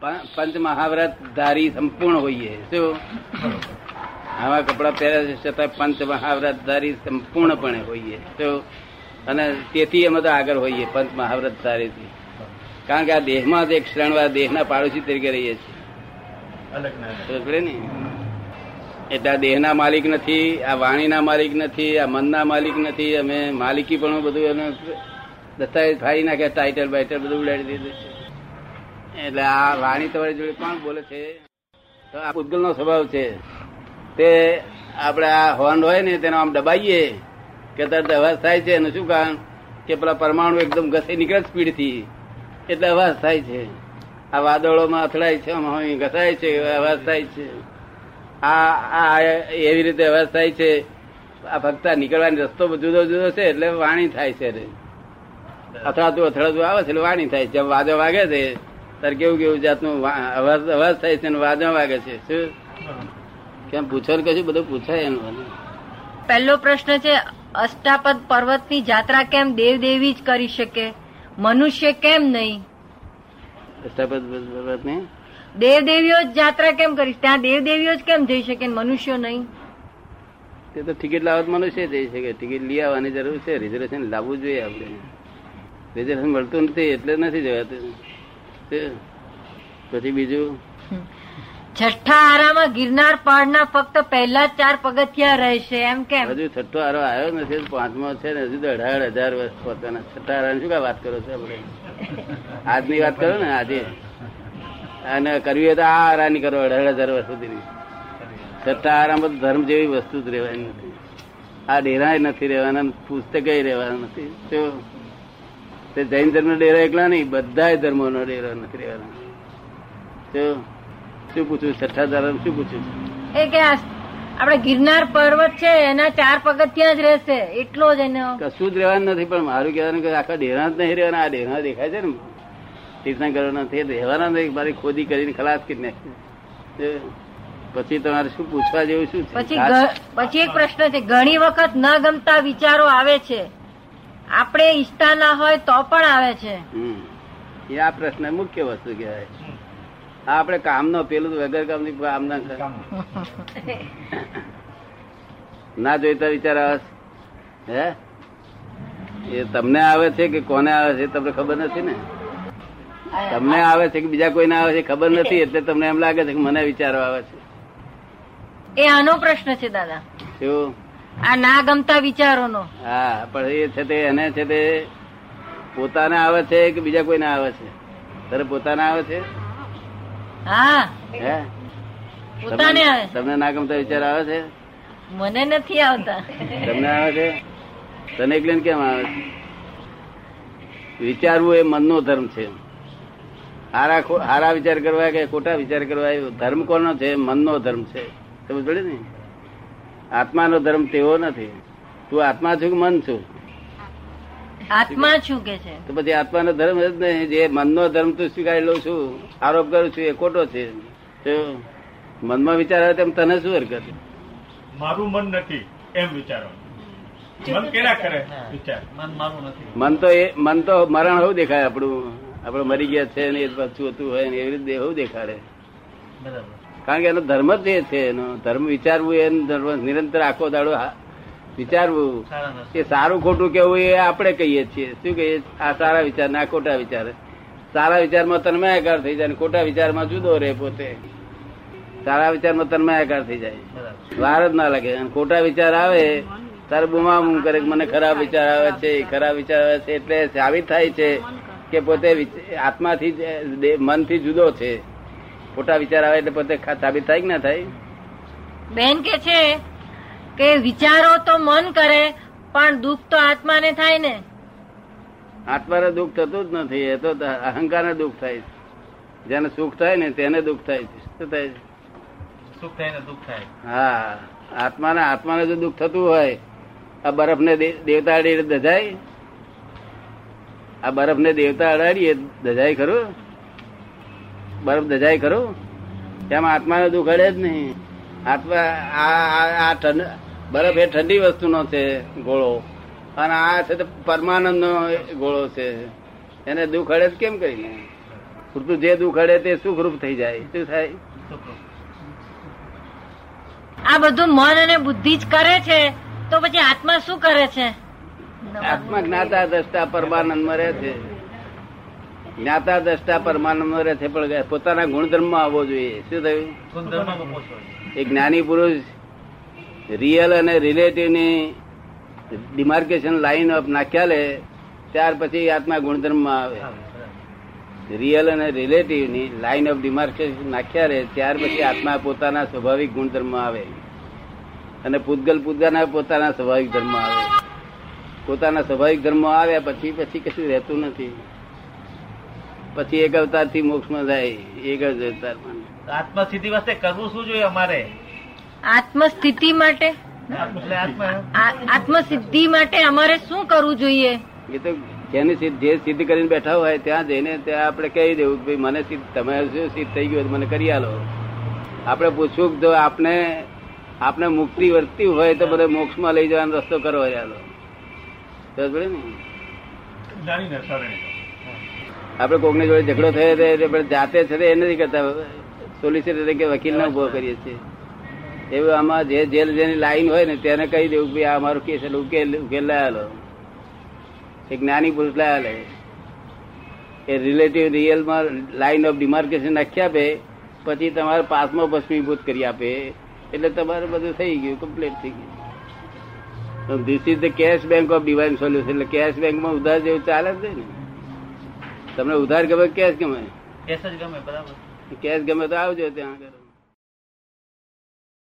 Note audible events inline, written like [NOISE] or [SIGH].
પંચ મહાવ્રત ધારી સંપૂર્ણ હોઈએ. શું? આવા કપડા પહેર્યા છે છતાં પંચ મહાવ્રત ધારી સંપૂર્ણપણે હોઈએ. શું? અને તેથી અમે તો આગળ હોઈએ પંચ મહાવ્રત ધારીથી કારણ કે આ દેહમાં જ એક ક્ષણવાર દેહના પાડોશી તરીકે રહીએ છીએ. ને એટલે આ દેહના માલિક નથી આ વાણીના માલિક નથી આ મનના માલિક નથી અમે માલિકી પણ બધું એને દસ્તાવેજ ફાડી નાખ્યા ટાઇટલ બાઇટલ બધું ઉડાડી દીધું છે. એટલે આ વાણી તમારી જોડે કોણ બોલે છે? તો આ પૂતગલનો સ્વભાવ છે. તે આપણે આ હોર્ન હોય ને તેનો આમ દબાઈએ કે તરત અવાજ થાય છે. એનું શું કારણ? કે પેલા પરમાણુ એકદમ ઘસી નીકળે સ્પીડથી. એટલે અવાજ થાય છે. આ વાદળોમાં અથડાય છે ઘસાય છે અવાજ થાય છે. આ આ એવી રીતે અવાજ થાય છે. આ ફક્ત નીકળવાનો રસ્તો જુદો જુદો છે, એટલે વાણી થાય છે. અથડાતું અથડાતું આવે છે, એટલે વાણી થાય છે. જેમ વાદળ વાગે છે ત્યારે કેવું કેવું જાતનું અવાજ અવાજ થાય છે અને વાગે છે શું? કેમ પૂછો ને કશું? બધું પૂછાય એનું પહેલો પ્રશ્ન છે અષ્ટાપદ પર્વતની જાત્રા કેમ દેવ દેવી જ કરી શકે? મનુષ્ય કેમ નહીં? અષ્ટાપદ પર્વતની? દેવદેવીઓ જ જાત્રા કેમ કરી? ત્યાં દેવદેવીઓ જ કેમ જઈ શકે મનુષ્યો નહીં? તે તો ટિકિટ લાવત મનુષ્ય જઈ શકે. ટિકિટ લઈ આવવાની જરૂર છે. રિઝર્વેશન લાવવું જોઈએ આપણે. રિઝર્વેશન મળતું નથી એટલે નથી જવાતું. પછી બીજું? છઠ્ઠા આરામાં ગિરનાર પહાડના ફક્ત પહેલા ચાર પગથિયા રહેશે એમ કેમ? હજુ છઠ્ઠો આરો આવ્યો નથી પાંચમો છે ને હજુ તો અઢાર હજાર વર્ષ પોતાના. છઠ્ઠા આરાની શું કાંઈ વાત કરો છો આપણે? આજની વાત કરો ને આજે. અને કરવી હોય તો આ આરાની કરો અઢાર હજાર વર્ષ સુધીની. છઠ્ઠા આરામાં તો ધર્મ જેવી વસ્તુ જ રહેવાની નથી. આ ડેરા નથી રહેવાના પુસ્તકે રહેવાના નથી. શું તે જૈન ધર્મ ડેરા એકલા નહીં બધા ધર્મોનો ડેરા નથી રહેવાના. શું પૂછ્યું છઠ્ઠા ધર્મ શું પૂછ્યું એ કે આપડે ગિરનાર પર્વત છે એના ચાર પગથિયા જ રહેશે. એટલો જ એનો. કશું જ રહેવાનું નથી પણ મારું કહેવાનું કે આખા ડેરા જ નહીં રહેવાના. આ ડેરા દેખાય છે ને. તીર્થંકરો નથી રહેવાના નહીં. મારી ખોદી કરીને ખલાસ કરી નાખી. પછી તમારે શું પૂછવા જેવું શું પછી પછી એક પ્રશ્ન છે ઘણી વખત ન ગમતા વિચારો આવે છે. આપણે ઈચ્છતા ના હોય તો પણ આવે છે. એ આ પ્રશ્ન મુખ્ય વસ્તુ કહેવાય આપણે કામ નો પેલું વગર કામની કામ ના [LAUGHS] ના જોઈતા વિચાર આવે છે? હે? એ તમને આવે છે કે કોને આવે છે તમને ખબર નથી ને? તમને આવે છે કે બીજા કોઈને આવે છે ખબર નથી એટલે તમને એમ લાગે છે કે મને વિચારો આવે છે. એ આનો પ્રશ્ન છે દાદા. શું? આ ના ગમતા વિચારોનો. હા પણ એ છે તે એને છે તે પોતાને આવે છે કે બીજા કોઈને આવે છે? તારે પોતાને આવે છે? હા. હે? પોતાને આવે. તમને ના ગમતા વિચાર આવે છે? મને નથી આવતા. તમને આવે છે? તને એકલીને કેમ આવે છે? વિચારવું એ મનનો ધર્મ છે. હારા હારા વિચાર કરવા કે ખોટા વિચાર કરવા એ ધર્મ કોનો છે? મનનો ધર્મ છે. સમજ પડે ને? આત્માનો ધર્મ તેવો નથી. તું આત્મા છું કે મન છું? આત્મા છું કે છે? તો પછી આત્માનો ધર્મ જ નહીં. જે મનનો ધર્મ તું સ્વીકારી લઉં છું આરોપ કરું છું એ ખોટો છે. તો મનમાં વિચાર આવે તેમ તને શું હરકત? મારું મન નથી એમ વિચારો. મન કેના કરે? વિચાર. મન મારું નથી. મન તો એ મન તો મરણ હોવું દેખાય આપણું. આપણે મરી ગયા છે ને એ પાછું હતું હોય ને એવી રીતે દેવું દેખાડે. બરાબર. કારણ કે એનો ધર્મ જ એ છે એનો ધર્મ વિચારવું એ ધર્મ નિરંતર આખો દાડો વિચારવું. એ સારું ખોટું કેવું એ આપણે કહીએ છીએ. શું કહીએ? આ સારા વિચાર ના ખોટા વિચાર. સારા વિચારમાં તન્મયાકાર થઈ જાય ખોટા વિચારમાં જુદો રહે પોતે. સારા વિચારમાં તન્મયાકાર થઈ જાય. વાર જ ના લાગે. અને ખોટા વિચાર આવે તારે બુમાબુમ કરે મને ખરાબ વિચાર આવે છે ખરાબ વિચાર આવે છે એટલે સાબિત થાય છે કે પોતે આત્માથી મનથી જુદો છે. ખોટા વિચાર આવે એટલે પોતે સાબિત થાય કે ના થાય? બેન કે છે કે વિચારો તો મન કરે પણ દુઃખ તો આત્માને થાય ને. આત્માને દુઃખ થતું જ નથી એ તો અહંકારને દુઃખ થાય છે. જેને સુખ થાય ને તેને દુઃખ થાય છે. શું થાય છે? સુખ થાય ને દુઃખ થાય. હા આત્માને આત્માને જો દુઃખ થતું હોય આ બરફ ને દેવતા અડી દજાય? આ બરફ ને દેવતા અડાડીએ દજાય ખરું? બરફ દજાય ખરું? તેમાં આત્માને દુઃખ અડે જ નહીં. આત્મા આ બરફ એ ઠંડી વસ્તુનો છે ગોળો. અને આ છે તો પરમાનંદ નો ગોળો છે. એને દુખડે જ કેમ કરીને પૂરતું જે દુઃખ અડે તે સુખરૂપ થઈ જાય. શું થાય? આ બધું મન અને બુદ્ધિ જ કરે છે. તો પછી આત્મા શું કરે છે? આત્મા જ્ઞાતા દ્રષ્ટા પરમાનંદમાં રહે છે. જ્ઞાતા દ્રષ્ટા પરમાનંદ રહે છે પણ પોતાના ગુણધર્મ આવવો જોઈએ. શું થયું? એક જ્ઞાની પુરુષ રિયલ અને રિલેટિવની ડિમાર્કેશન લાઈન ઓફ નાખ્યા લે ત્યાર પછી આત્મા ગુણધર્મમાં આવે. રિયલ અને રિલેટિવની લાઈન ઓફ ડિમાર્કેશન નાખ્યા લે ત્યાર પછી આત્મા પોતાના સ્વાભાવિક ગુણધર્મમાં આવે. અને પૂતગલ પૂતગાના પોતાના સ્વાભાવિક ધર્મ આવે. પોતાના સ્વાભાવિક ધર્મ આવ્યા પછી પછી કશું રહેતું નથી. પછી એક અવતારથી મોક્ષમાં જાય એક જ અવતારમાં. આત્મસ્થિતિ વાસ્તે કરવું શું જોઈએ અમારે? આત્મસ્થિતિ માટે? એટલે આત્મા આત્મસિદ્ધિ માટે અમારે શું કરવું જોઈએ? એ તો જેની સિદ્ધ જે સિદ્ધ કરીને બેઠા હોય ત્યાં જઈને ત્યાં આપણે કહી દેવું કે ભાઈ મને સિદ્ધ તમે શું સિદ્ધ થઈ ગયું હોય તો મને કરી આલો. આપણે પૂછવું કે જો આપને આપને મુક્તિ વર્તી હોય તો બધે મોક્ષમાં લઈ જવાનો રસ્તો કરો ને? જાણીને આપણે કોકને જોડે ઝઘડો થયો એટલે આપણે જાતે છે એ નથી કરતા. સોલિસિટર કે વકીલને ઊભો કરીએ છીએ. એવું આમાં જે જેલ જેની લાઈન હોય ને તેને કહી દેવું કે આ અમારો કેસ એટલે ઉકેલ ઉકેલ લાયેલો એક જ્ઞાની પુરુષ લાયેલો એ રિલેટિવ રિયલમાં લાઈન ઓફ ડિમાર્કેશન નાખી આપે, પછી તમારે પાસમાં ભસ્મીભૂત કરી આપે. એટલે તમારે બધું થઈ ગયું કમ્પ્લીટ થઈ ગયું. This is the cash bank of divine solution એટલે કેશ બેંકમાં ઉધાર જેવું ચાલે જ ને. તમને ઉધાર ગમે કેશ ગમે? કેસ જ ગમે બરાબર. કેશ ગમે તો આવજો ત્યાં આગળ.